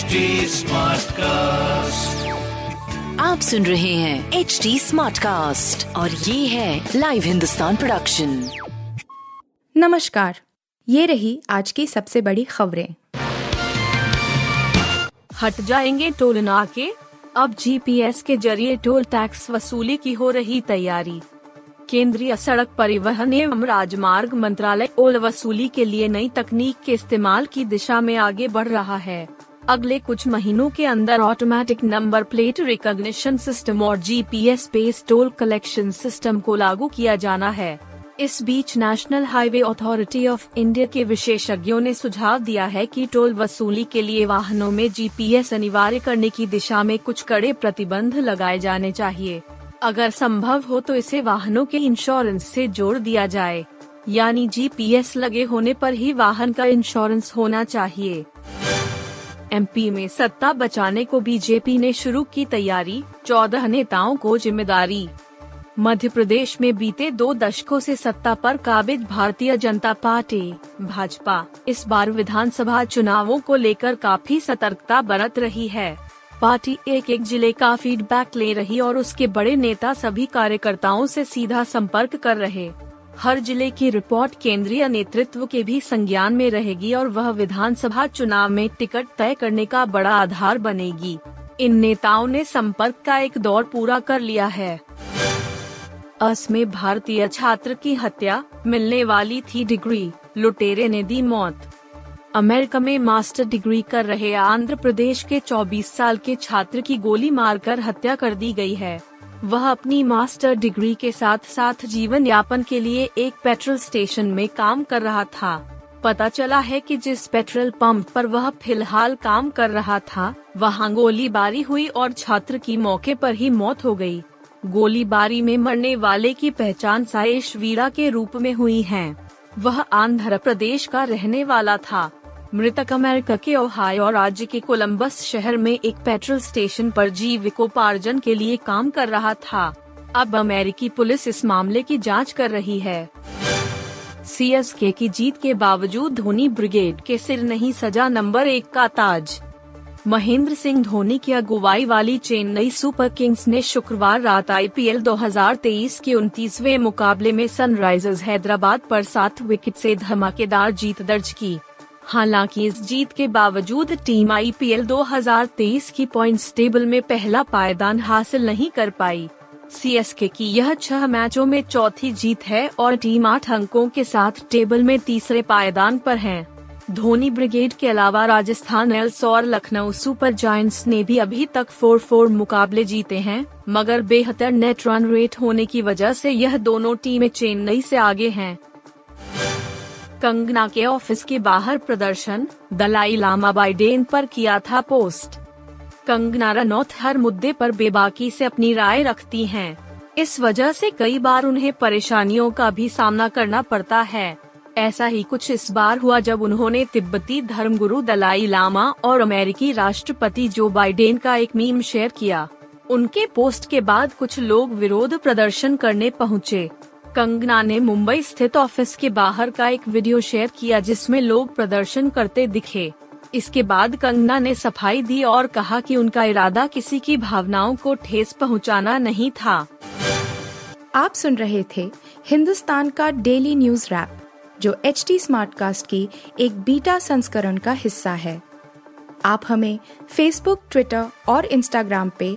HD cast आप सुन रहे हैं एच डी स्मार्ट कास्ट और ये है लाइव हिंदुस्तान प्रोडक्शन नमस्कार ये रही आज की सबसे बड़ी खबरें। हट जाएँगे टोल नाके अब जीपीएस के ज़रिए टोल टैक्स वसूली की हो रही तैयारी। केंद्रीय सड़क परिवहन एवं राजमार्ग मंत्रालय टोल वसूली के लिए नई तकनीक के इस्तेमाल की दिशा में आगे बढ़ रहा है। अगले कुछ महीनों के अंदर automatic number plate recognition system और GPS based toll collection system को लागू किया जाना है। इस बीच National Highway Authority of India के विशेषज्ञों ने सुझाव दिया है कि टोल वसूली के लिए वाहनों में जीपीएस अनिवार्य करने की दिशा में कुछ कड़े प्रतिबंध लगाए जाने चाहिए। अगर संभव हो तो इसे वाहनों के इंश्योरेंस से जोड़ दिया जाए। यानी जीपीएस लगे होने पर ही वाहन का इंश्योरेंस होना चाहिए। एमपी में सत्ता बचाने को बीजेपी ने शुरू की तैयारी, चौदह नेताओं को ज़िम्मेदारी। मध्य प्रदेश में बीते दो दशकों से सत्ता पर काबिज भारतीय जनता पार्टी, भाजपा, इस बार विधानसभा चुनावों को लेकर काफ़ी सतर्कता बरत रही है। पार्टी एक एक ज़िले का फीडबैक ले रही और उसके बड़े नेता सभी कार्यकर्ताओं से सीधा संपर्क कर रहे। हर ज़िले की रिपोर्ट केंद्रीय नेतृत्व के भी संज्ञान में रहेगी और वह विधानसभा चुनाव में टिकट तय करने का बड़ा आधार बनेगी। इन नेताओं ने संपर्क का एक दौर पूरा कर लिया है। अस में भारतीय छात्र की हत्या, मिलने वाली थी डिग्री, लुटेरे ने दी मौत। अमेरिका में मास्टर डिग्री कर रहे आंध्र प्रदेश के 24 साल के छात्र की गोली मारकर हत्या कर दी गई है। वह अपनी मास्टर डिग्री के साथ साथ जीवन यापन के लिए एक पेट्रोल स्टेशन में काम कर रहा था। पता चला है कि जिस पेट्रोल पंप पर वह फ़िलहाल काम कर रहा था, वहाँ गोलीबारी हुई और छात्र की मौके पर ही मौत हो गई। गोलीबारी में मरने वाले की पहचान साइश वीरा के रूप में हुई है। वह आंध्र प्रदेश का रहने वाला था। मृतक अमेरिका के ओहायो राज्य के कोलंबस शहर में एक पेट्रोल स्टेशन पर जीविकोपार्जन के लिए काम कर रहा था। अब अमेरिकी पुलिस इस मामले की जाँच कर रही है। सीएसके की जीत के बावजूद धोनी ब्रिगेड के सिर नहीं सजा नंबर एक का ताज। महेंद्र सिंह धोनी की अगुवाई वाली चेन्नई सुपर किंग्स ने शुक्रवार रात आईपीएल 2023 के उनतीसवे मुकाबले में सनराइजर्स हैदराबाद पर सात विकेट से धमाकेदार जीत दर्ज की। हालाँकि इस जीत के बावजूद टीम आईपीएल 2023 की पॉइंट्स टेबल में पहला पायदान हासिल नहीं कर पाई। सीएसके की यह छह मैचों में चौथी जीत है और टीम आठ अंकों के साथ टेबल में तीसरे पायदान पर है। धोनी ब्रिगेड के अलावा राजस्थान एल्स और लखनऊ सुपर जायंट्स ने भी अभी तक फोर फोर मुकाबले जीते हैं, मगर बेहतर नेट रन रेट होने की वजह से यह दोनों टीमें चेन्नई से आगे हैं। कंगना के ऑफ़िस के बाहर प्रदर्शन, दलाई लामा बाइडेन पर किया था पोस्ट। कंगना रनौत हर मुद्दे पर बेबाकी से अपनी राय रखती हैं। इस वजह से कई बार उन्हें परेशानियों का भी सामना करना पड़ता है। ऐसा ही कुछ इस बार हुआ जब उन्होंने तिब्बती धर्मगुरु दलाई लामा और अमेरिकी राष्ट्रपति जो बाइडेन का एक मीम शेयर किया। उनके पोस्ट के बाद कुछ लोग विरोध प्रदर्शन करने पहुँचे। कंगना ने मुंबई स्थित ऑफ़िस के बाहर का एक वीडियो शेयर किया जिसमें लोग प्रदर्शन करते दिखे। इसके बाद कंगना ने सफ़ाई दी और कहा कि उनका इरादा किसी की भावनाओं को ठेस पहुंचाना नहीं था। आप सुन रहे थे हिंदुस्तान का डेली न्यूज़ रैप, जो एच टी स्मार्ट कास्ट की एक बीटा संस्करण का हिस्सा है। आप हमें फेसबुक ट्विटर और इंस्टाग्राम पे